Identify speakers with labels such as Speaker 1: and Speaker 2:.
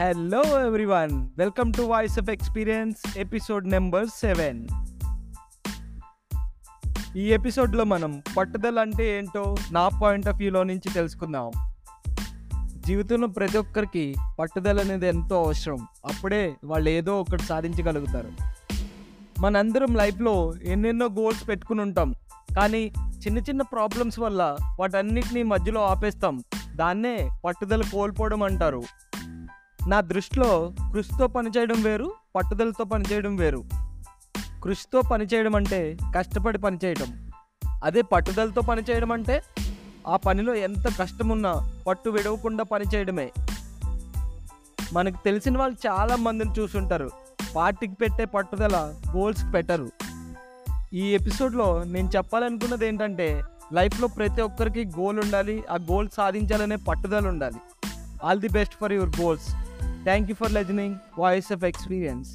Speaker 1: Hello everyone welcome to voice of experience episode number seven ఈ ఎపిసోడ్లో మనం పట్టుదల అంటే ఏంటో నా పాయింట్ ఆఫ్ వ్యూలో నుంచి తెలుసుకుందాం. జీవితంలో ప్రతి ఒక్కరికి పట్టుదల అనేది ఎంతో అవసరం. అప్పుడే వాళ్ళు ఏదో ఒకటి సాధించగలుగుతారు. మనందరం లైఫ్లో ఎన్నెన్నో గోల్స్ పెట్టుకుని ఉంటాం. కానీ చిన్న చిన్న ప్రాబ్లమ్స్ వల్ల వాటన్నిటిని మధ్యలో ఆపేస్తాం. దాన్నే పట్టుదల కోల్పోవడం అంటారు. నా దృష్టిలో కృషితో పనిచేయడం వేరు పట్టుదలతో పనిచేయడం వేరు. కృషితో పనిచేయడం అంటే కష్టపడి పనిచేయడం అదే పట్టుదలతో పనిచేయడం అంటే ఆ పనిలో ఎంత కష్టమున్నా పట్టు విడవకుండా పనిచేయడమే మనకు తెలిసిన వాళ్ళు చాలా మందిని చూసుంటారు. పార్టీకి పెట్టే పట్టుదల గోల్స్కి పెట్టరు. ఈ ఎపిసోడ్లో నేను చెప్పాలనుకున్నది ఏంటంటే లైఫ్లో ప్రతి ఒక్కరికి గోల్ ఉండాలి ఆ గోల్ సాధించాలనే పట్టుదల ఉండాలి. All the best for your goals. Thank you for listening voice of experience